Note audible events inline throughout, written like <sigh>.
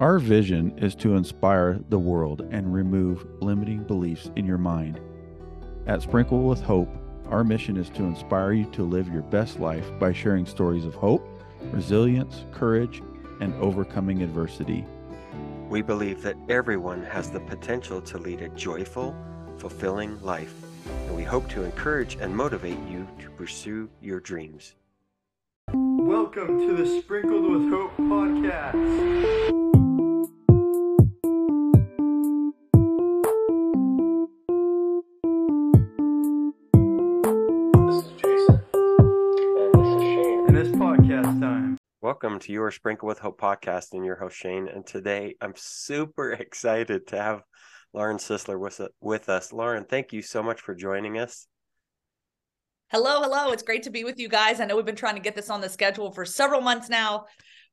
Our vision is to inspire the world and remove limiting beliefs in your mind. At Sprinkle with Hope, our mission is to inspire you to live your best life by sharing stories of hope, resilience, courage, and overcoming adversity. We believe that everyone has the potential to lead a joyful, fulfilling life, and we hope to encourage and motivate you to pursue your dreams. Welcome to the Sprinkled with Hope podcast. Welcome to your Sprinkle with Hope podcast and your host Shane. And today I'm super <laughs> excited to have Lauren Sisler with, with us. Lauren, thank you so much for joining us. Hello, hello. It's great to be with you guys. I know we've been trying to get this on the schedule for several months now.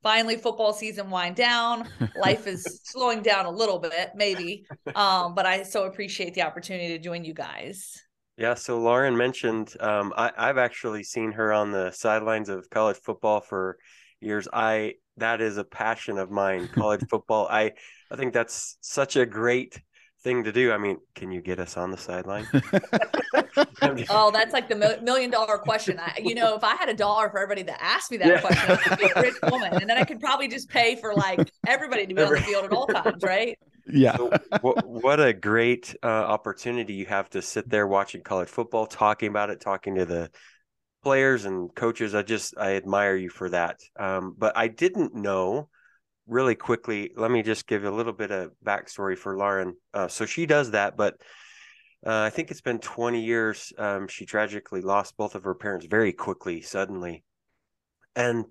Finally, football season wind down. Life is <laughs> slowing down a little bit, maybe. Um, but I so appreciate the opportunity to join you guys. Yeah, so Lauren mentioned um, I, I've actually seen her on the sidelines of college football for years. I that is a passion of mine, <laughs> college football. I I think that's such a great thing to do. I mean, can you get us on the sideline? <laughs> Oh, that's like the million dollar question. I, you know, if I had a dollar for everybody that asked me that Yeah. question, I would be a rich <laughs> woman, and then I could probably just pay for like everybody to be on the field at all times, right? Yeah. So what, what a great uh, opportunity you have to sit there watching college football, talking about it, talking to the players and coaches. I just I admire you for that. Um, but I didn't know really quickly. Let me just give a little bit of backstory for Lauren. Uh, so she does that, but uh, I think it's been 20 years. Um, she tragically lost both of her parents very quickly, suddenly. And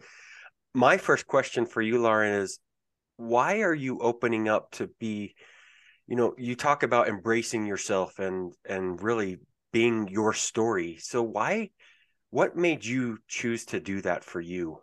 my first question for you, Lauren, is why are you opening up to be you know you talk about embracing yourself and and really being your story so why what made you choose to do that for you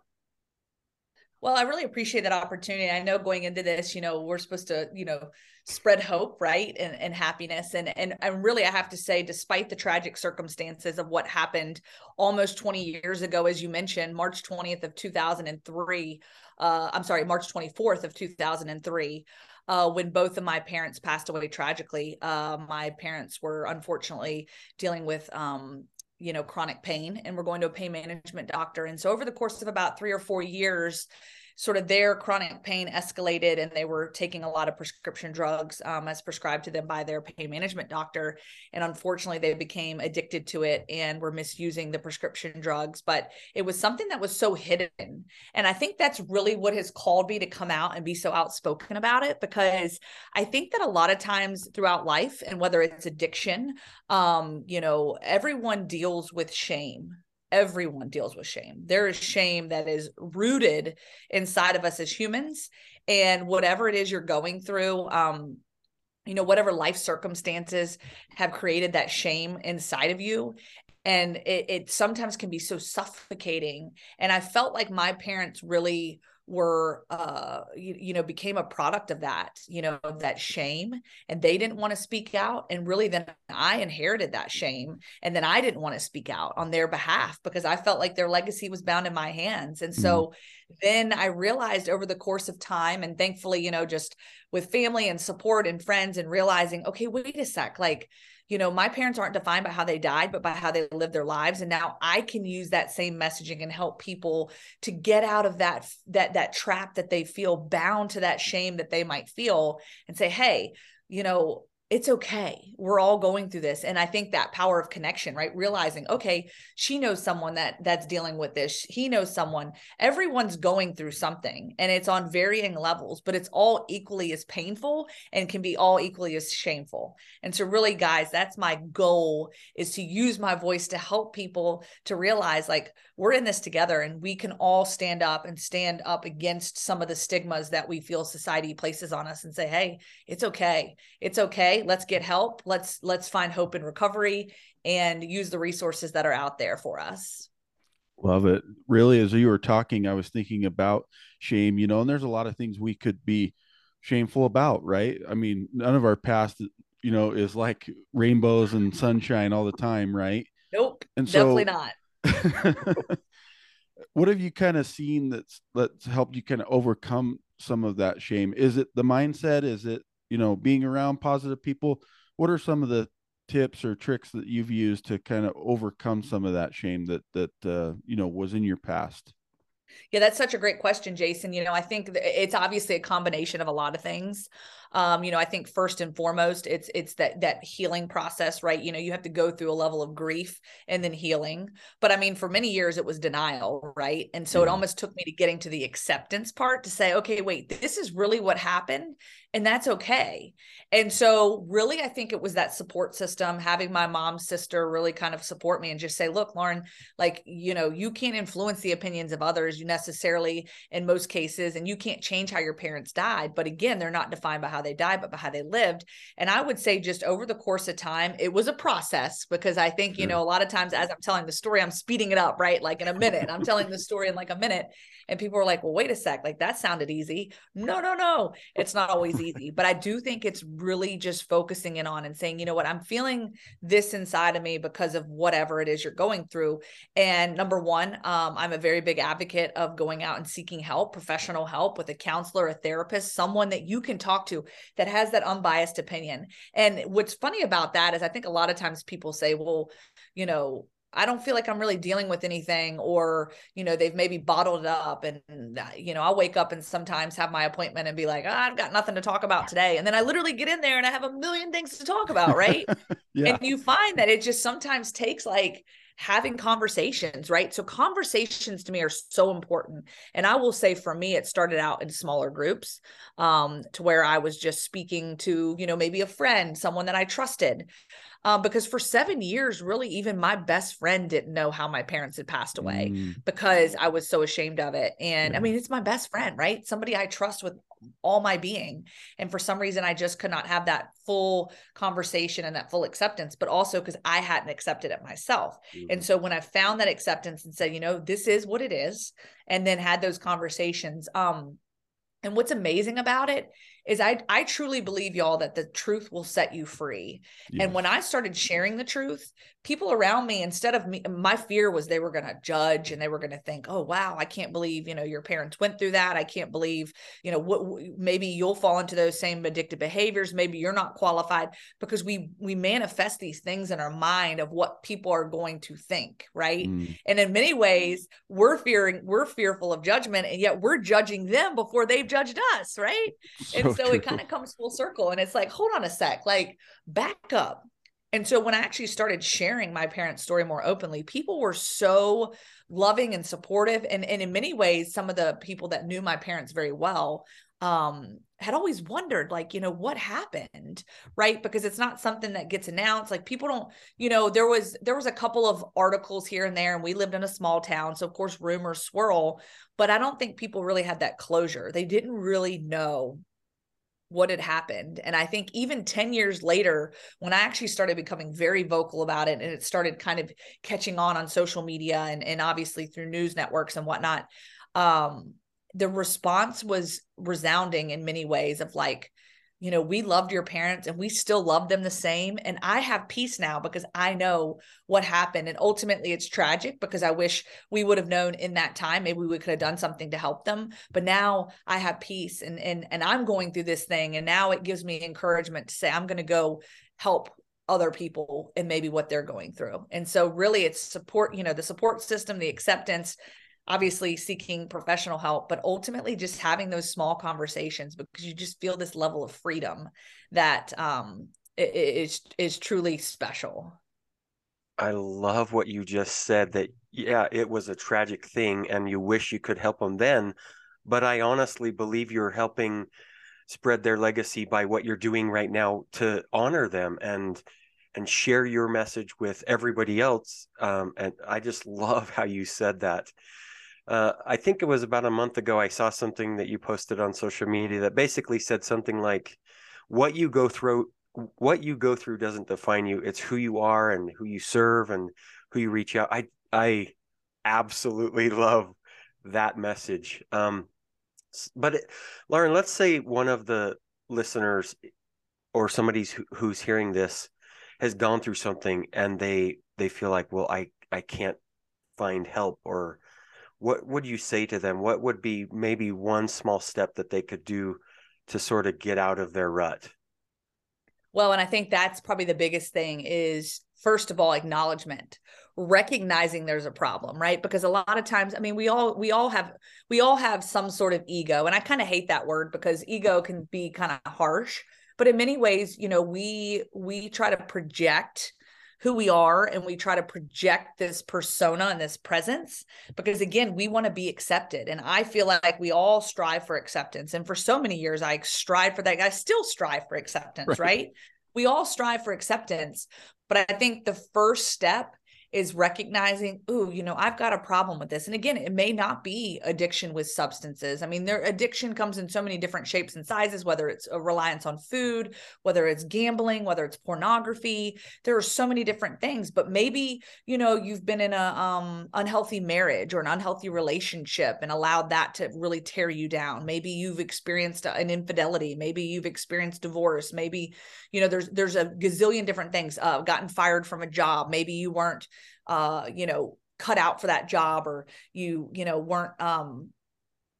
Well, I really appreciate that opportunity. I know going into this, you know, we're supposed to, you know, spread hope, right? And, and happiness. And, and, and really, I have to say, despite the tragic circumstances of what happened almost 20 years ago, as you mentioned, March 20th of 2003, uh, I'm sorry, March 24th of 2003, uh, when both of my parents passed away tragically. Uh, my parents were unfortunately dealing with, um, you know, chronic pain and we're going to a pain management doctor. And so over the course of about three or four years, sort of their chronic pain escalated and they were taking a lot of prescription drugs um, as prescribed to them by their pain management doctor. And unfortunately they became addicted to it and were misusing the prescription drugs but it was something that was so hidden. And i think that's really what has called me to come out and be so outspoken about it because i think that a lot of times throughout life and whether it's addiction um you know everyone deals with shame everyone deals with shame. There is shame that is rooted inside of us as humans. And whatever it is you're going through, um, you know, whatever life circumstances have created that shame inside of you. And it, it sometimes can be so suffocating. And I felt like my parents really were uh you, you know became a product of that you know that shame and they didn't want to speak out and really then i inherited that shame and then i didn't want to speak out on their behalf because i felt like their legacy was bound in my hands and so then i realized over the course of time and thankfully you know just with family and support and friends and realizing okay wait a sec like you know my parents aren't defined by how they died but by how they lived their lives and now i can use that same messaging and help people to get out of that that that trap that they feel bound to that shame that they might feel and say hey you know it's okay. We're all going through this. And I think that power of connection, right? Realizing, okay, she knows someone that that's dealing with this. He knows someone. Everyone's going through something and it's on varying levels, but it's all equally as painful and can be all equally as shameful. And so really guys, that's my goal is to use my voice to help people to realize like we're in this together and we can all stand up and stand up against some of the stigmas that we feel society places on us and say, "Hey, it's okay. It's okay. Let's get help. Let's let's find hope and recovery and use the resources that are out there for us." Love it. Really, as you were talking, I was thinking about shame, you know, and there's a lot of things we could be shameful about, right? I mean, none of our past, you know, is like rainbows and sunshine all the time, right? Nope. And so- definitely not. <laughs> what have you kind of seen that's that's helped you kind of overcome some of that shame? Is it the mindset? Is it, you know, being around positive people? What are some of the tips or tricks that you've used to kind of overcome some of that shame that that uh, you know was in your past? Yeah, that's such a great question, Jason. You know, I think it's obviously a combination of a lot of things. Um, you know, I think first and foremost, it's it's that that healing process, right? You know, you have to go through a level of grief and then healing. But I mean, for many years it was denial, right? And so yeah. it almost took me to getting to the acceptance part to say, okay, wait, this is really what happened and that's okay. And so, really, I think it was that support system, having my mom's sister really kind of support me and just say, look, Lauren, like, you know, you can't influence the opinions of others you necessarily in most cases, and you can't change how your parents died. But again, they're not defined by how they died, but by how they lived. And I would say, just over the course of time, it was a process because I think, you know, a lot of times as I'm telling the story, I'm speeding it up, right? Like in a minute, I'm telling the story in like a minute. And people are like, well, wait a sec, like that sounded easy. No, no, no, it's not always easy. But I do think it's really just focusing in on and saying, you know what, I'm feeling this inside of me because of whatever it is you're going through. And number one, um, I'm a very big advocate of going out and seeking help, professional help with a counselor, a therapist, someone that you can talk to that has that unbiased opinion. And what's funny about that is I think a lot of times people say, well, you know, I don't feel like I'm really dealing with anything, or, you know, they've maybe bottled it up. And, uh, you know, I'll wake up and sometimes have my appointment and be like, oh, I've got nothing to talk about today. And then I literally get in there and I have a million things to talk about. Right. <laughs> yeah. And you find that it just sometimes takes like, having conversations, right? So conversations to me are so important. And I will say for me, it started out in smaller groups um, to where I was just speaking to, you know, maybe a friend, someone that I trusted um, because for seven years, really, even my best friend didn't know how my parents had passed away mm. because I was so ashamed of it. And yeah. I mean, it's my best friend, right? Somebody I trust with all my being. And for some reason, I just could not have that full conversation and that full acceptance, but also because I hadn't accepted it myself. Mm. And so when I found that acceptance and said, you know, this is what it is, and then had those conversations, um, and what's amazing about it is I I truly believe y'all that the truth will set you free. Yes. And when I started sharing the truth, people around me instead of me my fear was they were going to judge and they were going to think, "Oh wow, I can't believe, you know, your parents went through that. I can't believe, you know, what maybe you'll fall into those same addictive behaviors, maybe you're not qualified because we we manifest these things in our mind of what people are going to think, right? Mm. And in many ways, we're fearing we're fearful of judgment and yet we're judging them before they've judged us, right? So so it kind of comes full circle and it's like, hold on a sec, like back up. And so when I actually started sharing my parents' story more openly, people were so loving and supportive. And, and in many ways, some of the people that knew my parents very well um, had always wondered, like, you know, what happened, right? Because it's not something that gets announced. Like people don't, you know, there was there was a couple of articles here and there, and we lived in a small town, so of course rumors swirl. But I don't think people really had that closure. They didn't really know what had happened. And I think even 10 years later, when I actually started becoming very vocal about it and it started kind of catching on on social media and, and obviously through news networks and whatnot, um, the response was resounding in many ways of like, you know, we loved your parents and we still love them the same. And I have peace now because I know what happened. And ultimately, it's tragic because I wish we would have known in that time. Maybe we could have done something to help them. But now I have peace and and and I'm going through this thing. And now it gives me encouragement to say I'm going to go help other people and maybe what they're going through. And so really it's support, you know, the support system, the acceptance, obviously seeking professional help, but ultimately just having those small conversations because you just feel this level of freedom that um, is is truly special. I love what you just said that yeah, it was a tragic thing and you wish you could help them then, but I honestly believe you're helping spread their legacy by what you're doing right now to honor them and and share your message with everybody else um, and i just <laughs> love how you said that uh, I think it was about a month ago. I saw something that you posted on social media that basically said something like, "What you go through, what you go through, doesn't define you. It's who you are and who you serve and who you reach out." I I absolutely <laughs> love that message. Um, but it, Lauren, let's say one of the listeners or somebody who, who's hearing this has gone through something and they they feel like, well, I I can't find help or what would you say to them? What would be maybe one small step that they could do to sort of get out of their rut? Well, and I think that's probably the biggest thing is first of all acknowledgement recognizing there's a problem right because a lot of times i mean we all we all have we all have some sort of ego and i kind of hate that word because ego can be kind of harsh but in many ways you know we we try to project who we are and we try to project this persona and this presence because again we want to be accepted and i feel like we all strive for acceptance and for so many years i strive for that i still strive for acceptance right, right? we all strive for acceptance but i think the first step is recognizing, ooh, you know, I've got a problem with this. And again, it may not be addiction with substances. I mean, their addiction comes in so many different shapes and sizes, whether it's a reliance on food, whether it's gambling, whether it's pornography. There are so many different things. But maybe, you know, you've been in a um, unhealthy marriage or an unhealthy relationship and allowed that to really tear you down. Maybe you've experienced an infidelity. Maybe you've experienced divorce. Maybe, you know, there's there's a gazillion different things. Uh, gotten fired from a job. Maybe you weren't uh, you know, cut out for that job or you, you know, weren't, um,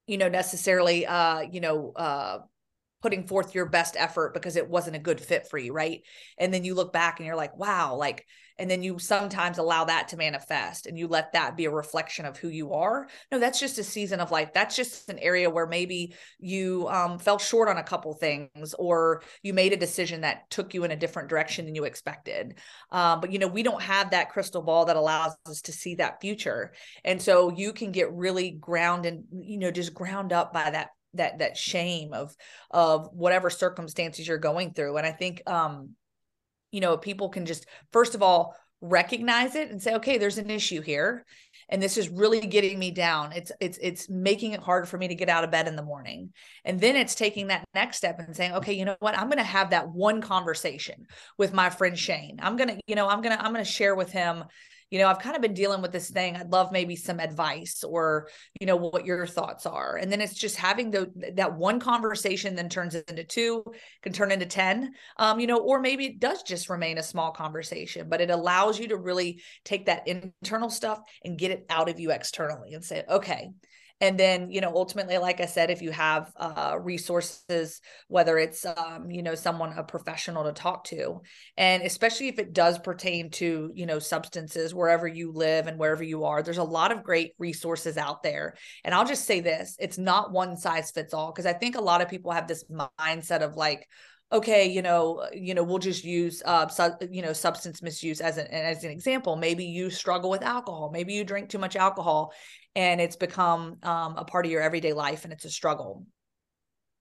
you know, necessarily, uh, you know, uh, putting forth your best effort because it wasn't a good fit for you. Right. And then you look back and you're like, wow, like and then you sometimes allow that to manifest and you let that be a reflection of who you are no that's just a season of life that's just an area where maybe you um, fell short on a couple things or you made a decision that took you in a different direction than you expected um, but you know we don't have that crystal ball that allows us to see that future and so you can get really ground and you know just ground up by that that that shame of of whatever circumstances you're going through. And i think um you know people can just first of all recognize it and say okay there's an issue here and this is really getting me down. It's it's it's making it hard for me to get out of bed in the morning. And then it's taking that next step and saying okay you know what? I'm going to have that one conversation with my friend shane. I'm going to you know i'm going to i'm going to share with him you know, I've kind of been dealing with this thing. I'd love maybe some advice or, you know, what your thoughts are. And then it's just having the that one conversation then turns into two, can turn into 10. Um, you know, or maybe it does just remain a small conversation, but it allows you to really take that internal stuff and get it out of you externally and say, okay, and then you know ultimately like i said if you have uh, resources whether it's um, you know someone a professional to talk to and especially if it does pertain to you know substances wherever you live and wherever you are there's a lot of great resources out there. And i'll just say this it's not one size fits all because i think a lot of people have this mindset of like okay you know you know we'll just use uh su- you know substance misuse as an as an example. Maybe you struggle with alcohol. Maybe you drink too much alcohol and it's become um, a part of your everyday life and it's a struggle.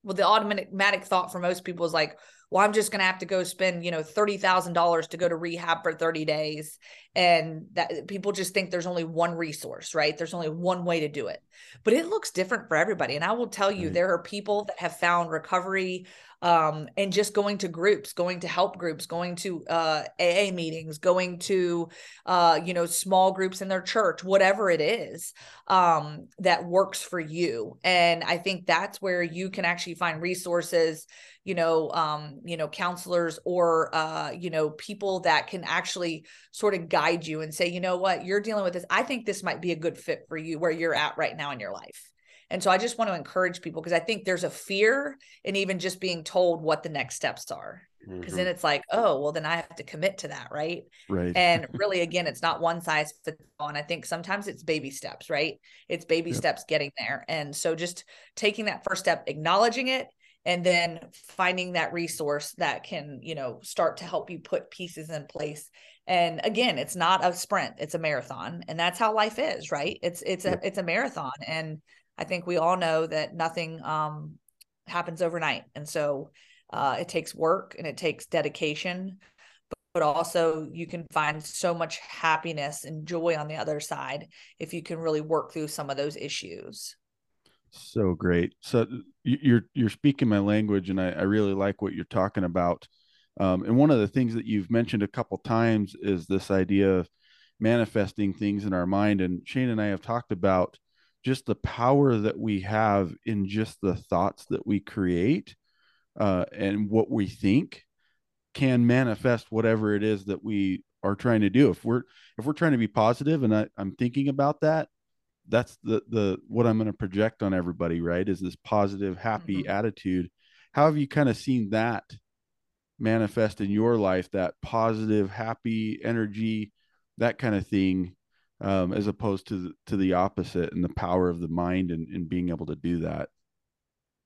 Well the automatic thought for most people is like well i'm just going to have to go spend you know $30000 to go to rehab for 30 days and that people just think there's only one resource right there's only one way to do it but it looks different for everybody and i will tell you right. there are people that have found recovery um, and just going to groups, going to help groups, going to uh, AA meetings, going to uh, you know small groups in their church, whatever it is um, that works for you. And I think that's where you can actually find resources, you know, um, you know, counselors or uh, you know people that can actually sort of guide you and say, you know what, you're dealing with this. I think this might be a good fit for you where you're at right now in your life. And so I just want to encourage people because I think there's a fear in even just being told what the next steps are. Because mm-hmm. then it's like, oh, well, then I have to commit to that, right? Right. And <laughs> really, again, it's not one size fits all. And I think sometimes it's baby steps, right? It's baby yep. steps getting there. And so just taking that first step, acknowledging it, and then finding that resource that can you know start to help you put pieces in place and again it's not a sprint it's a marathon and that's how life is right it's it's a it's a marathon and I think we all know that nothing um, happens overnight. And so uh, it takes work and it takes dedication, but, but also you can find so much happiness and joy on the other side if you can really work through some of those issues. So great. So you're you're speaking my language, and I, I really like what you're talking about. Um, and one of the things that you've mentioned a couple times is this idea of manifesting things in our mind. And Shane and I have talked about just the power that we have in just the thoughts that we create uh, and what we think can manifest whatever it is that we are trying to do if we're if we're trying to be positive and I, i'm thinking about that that's the the what i'm going to project on everybody right is this positive happy Mhm. attitude how have you kind of seen that manifest in your life that positive happy energy that kind of thing um, as opposed to the, to the opposite and the power of the mind and, and being able to do that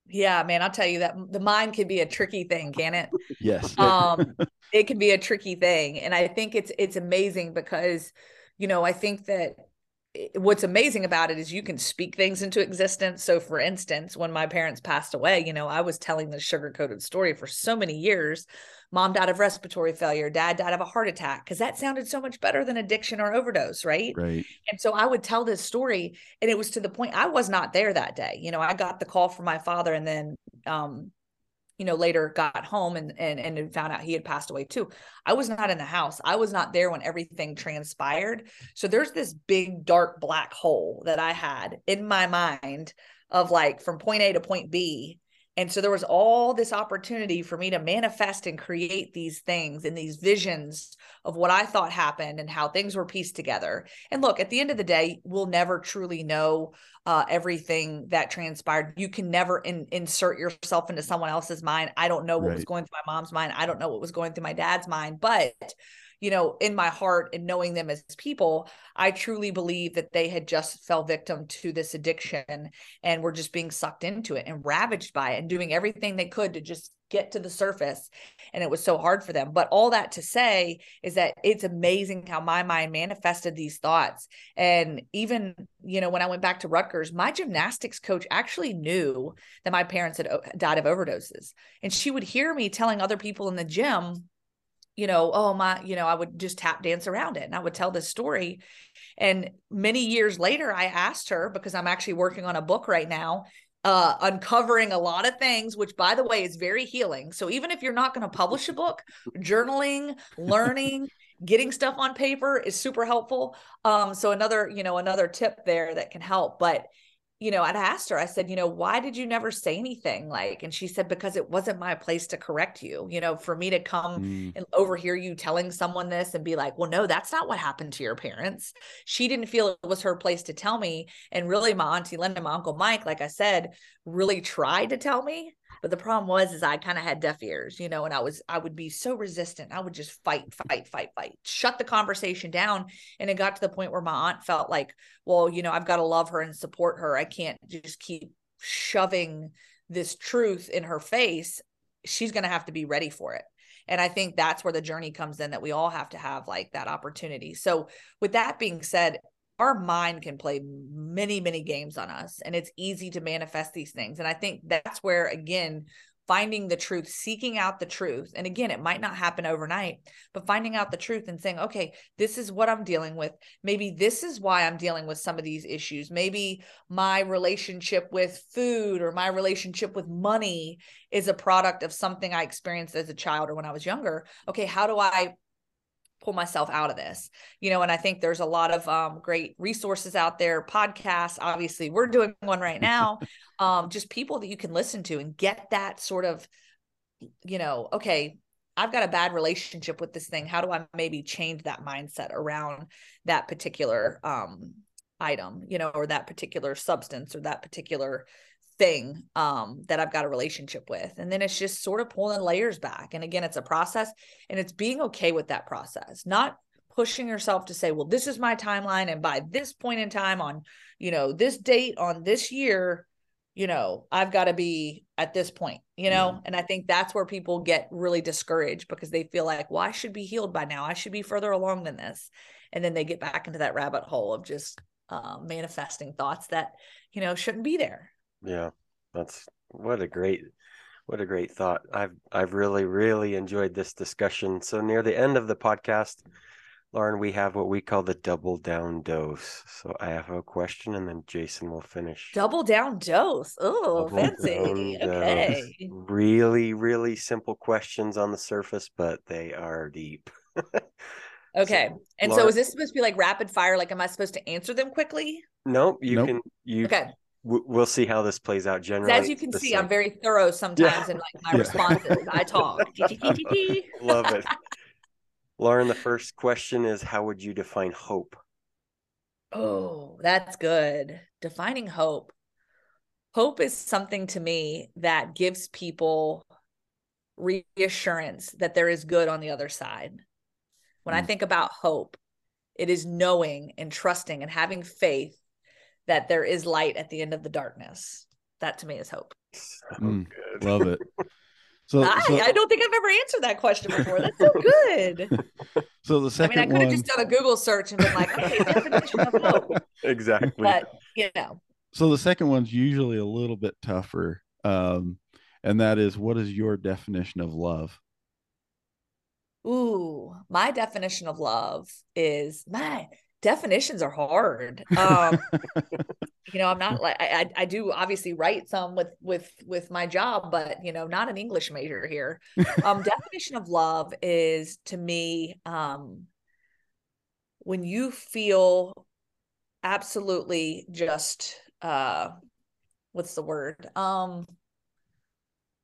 Yeah, man, I'll tell you that the mind can be a tricky thing, can it? <laughs> yes um <laughs> it can be a tricky thing and i think it's it's amazing because you know i think that what's amazing about it is you can speak things into existence. So for instance when my parents passed away you know i was telling the sugar coated story for so many years. Mom died of respiratory failure. Dad died of a heart attack because that sounded so much better than addiction or overdose right? Right. And so I would tell this story, and it was to the point I was not there that day. You know, I got the call from my father, and then, um, you know, later got home and and and found out he had passed away too. I was not in the house. I was not there when everything transpired. So there's this big dark black hole that I had in my mind of like from point A to point B. And so there was all this opportunity for me to manifest and create these things and these visions of what I thought happened and how things were pieced together. And look, at the end of the day, we'll never truly know uh, everything that transpired. You can never in, insert yourself into someone else's mind. I don't know what was going through my mom's mind. I don't know what was going through my dad's mind. But, you know, in my heart and knowing them as people, I truly believe that they had just fell victim to this addiction and were just being sucked into it and ravaged by it and doing everything they could to just get to the surface and it was so hard for them. But all that to say is that it's amazing how my mind manifested these thoughts. And even you know when i went back to rutgers my gymnastics coach actually knew that my parents had uh, died of overdoses. And she would hear me telling other people in the gym you know oh my you know i would just tap dance around it and i would tell this story. And many years later i asked her because i'm actually working on a book right now uh, uncovering a lot of things, which by the way is very healing. So even if you're not going to publish a book, journaling, learning, getting stuff on paper is super helpful. Um, so another, you know, another tip there that can help. But you know, I'd asked her, I said, you know, why did you never say anything? Like, and she said, because it wasn't my place to correct you. You know, for me to come Mm, and overhear you telling someone this and be like, well, no, that's not what happened to your parents. She didn't feel it was her place to tell me. And really, my auntie Linda, my uncle Mike, like I said, really tried to tell me. But the problem was, is I kind of had deaf ears, you know, and I was, I would be so resistant. I would just fight, fight, fight, fight, shut the conversation down. And it got to the point where my aunt felt like, well, you know, I've got to love her and support her. I can't just keep shoving this truth in her face. She's going to have to be ready for it. And I think that's where the journey comes in that we all have to have like that opportunity. So, with that being said, our mind can play many, many games on us, and it's easy to manifest these things. And I think that's where, again, finding the truth, seeking out the truth. And again, it might not happen overnight, but finding out the truth and saying, okay, this is what I'm dealing with. Maybe this is why I'm dealing with some of these issues. Maybe my relationship with food or my relationship with money is a product of something I experienced as a child or when I was younger. Okay, how do I pull myself out of this you know and i think there's a lot of um, great resources out there podcasts obviously we're doing one right now <laughs> um, just people that you can listen to and get that sort of you know okay i've got a bad relationship with this thing how do i maybe change that mindset around that particular um, item you know or that particular substance or that particular thing um that I've got a relationship with. And then it's just sort of pulling layers back. And again, it's a process and it's being okay with that process, not pushing yourself to say, well, this is my timeline. And by this point in time on, you know, this date on this year, you know, I've got to be at this point, you know? And I think that's where people get really discouraged because they feel like, well, I should be healed by now. I should be further along than this. And then they get back into that rabbit hole of just uh, manifesting thoughts that, you know, shouldn't be there. Yeah, that's what a great what a great thought. I've I've really really enjoyed this discussion. So near the end of the podcast, Lauren, we have what we call the double down dose. So I have a question and then Jason will finish. Double down dose. Oh, Double fancy. <laughs> Okay. dose. Really really simple questions on the surface, but they are deep. <laughs> Okay. And so is this supposed to be like rapid fire? Like, am I supposed to answer them quickly? Nope, you Nope. can you Okay. W- we'll see how this plays out generally. As you can see, same. I'm very thorough sometimes in like my Yeah. responses. I talk. <laughs> Love it. <laughs> Lauren, the first question is how would you define hope? Oh, that's good. Defining hope. Hope is something to me that gives people reassurance that there is good on the other side. When I Mm. think about hope, it is knowing and trusting and having faith that there is light at the end of the darkness. That to me is hope. So Mm, good. Love it. <laughs> So, I, so, I don't think I've ever answered that question before. That's so good. <laughs> so the I second mean, I could have just done a Google search and been like, okay, <laughs> definition of hope. exactly. But you know, so the second one's usually a little bit tougher, um, and that is, what is your definition of love? ooh, my definition of love is my definitions are hard. Um, you know, I'm not like I, I do obviously write some with with with my job, but you know, not an English major here. Um, <laughs> definition of love is to me um when you feel absolutely just uh what's the word? Um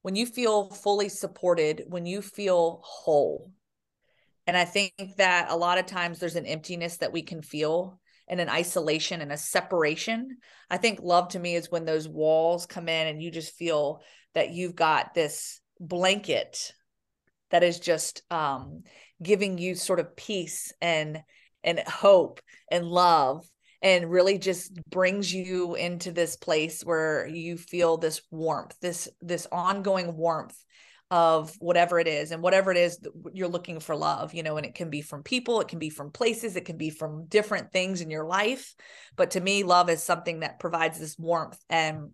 when you feel fully supported, when you feel whole. And I think that a lot of times there's an emptiness that we can feel and an isolation and a separation. I think love to me is when those walls come in and you just feel that you've got this blanket that is just um, giving you sort of peace and and hope and love and really just brings you into this place where you feel this warmth this this ongoing warmth of whatever it is and whatever it is you're looking for love you know and it can be from people it can be from places it can be from different things in your life. But to me love is something that provides this warmth and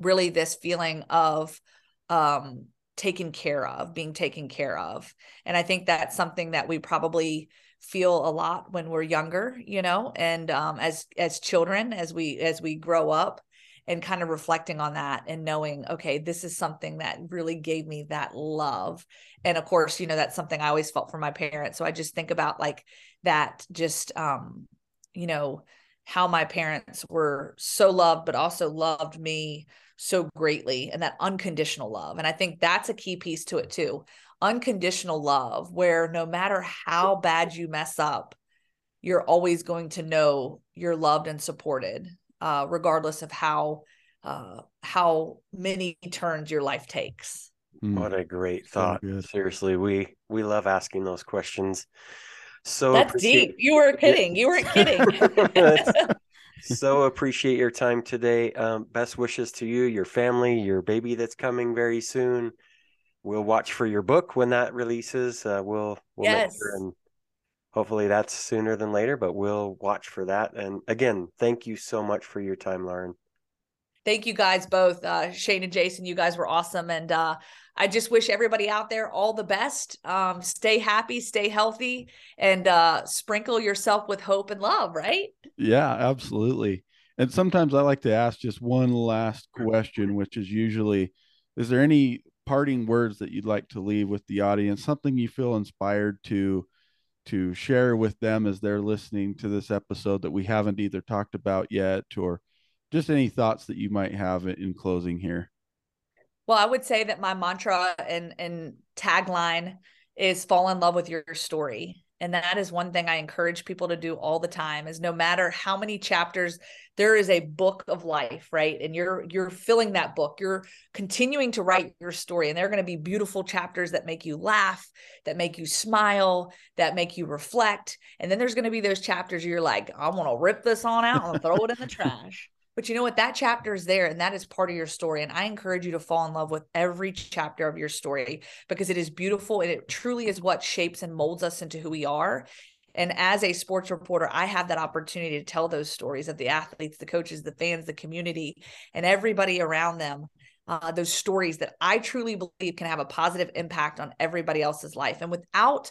really this feeling of um taken care of being taken care of. And i think that's something that we probably feel a lot when we're younger you know and um as as children as we as we grow up and kind of reflecting on that and knowing okay this is something that really gave me that love. And of course you know that's something i always felt for my parents. So i just think about like that just um you know how my parents were so loved but also loved me so greatly and that unconditional love. And i think that's a key piece to it too unconditional love where no matter how bad you mess up you're always going to know you're loved and supported uh, regardless of how uh, how many turns your life takes. Mm, What a great So thought. good. Seriously, we we love asking those questions. So That's appreciate- deep. You were kidding. You weren't <laughs> kidding. <laughs> So appreciate your time today. Um, best wishes to you, your family, your baby that's coming very soon. We'll watch for your book when that releases. Uh, we'll we'll make sure and hopefully that's sooner than later, but we'll watch for that. And again, thank you so much for your time, Lauren. Thank you guys both, uh, Shane and Jason. You guys were awesome, and uh, I just wish everybody out there all the best. Um, stay happy, stay healthy, and uh, sprinkle yourself with hope and love. Right? Yeah, absolutely. And sometimes I like to ask just one last question, which is usually, is there any parting words that you'd like to leave with the audience? Something you feel inspired to to share with them as they're listening to this episode that we haven't either talked about yet, or just any thoughts that you might have in- in closing here. Well, I would say that my mantra and and tagline is fall in love with your story. And that is one thing I encourage people to do all the time is no matter how many chapters there is a book of life, right? And you're you're filling that book. You're continuing to write your story and there are going to be beautiful chapters that make you laugh, that make you smile, that make you reflect. And then there's going to be those chapters you're like, I want to rip this on out and throw it in the <laughs> trash. But you know what? That chapter is there and that is part of your story. And I encourage you to fall in love with every chapter of your story because it is beautiful and it truly is what shapes and molds us into who we are. And as a sports reporter, I have that opportunity to tell those stories of the athletes, the coaches, the fans, the community, and everybody around them. Uh, those stories that I truly believe can have a positive impact on everybody else's life. And without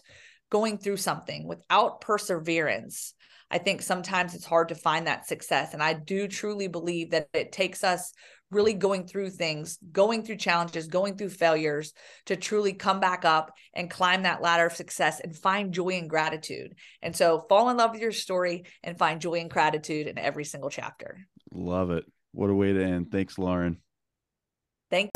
going through something, without perseverance, I think sometimes it's hard to find that success. And I do truly believe that it takes us really going through things, going through challenges, going through failures to truly come back up and climb that ladder of success and find joy and gratitude. And so fall in love with your story and find joy and gratitude in every single chapter. Love it. What a way to end. Thanks, Lauren. Thank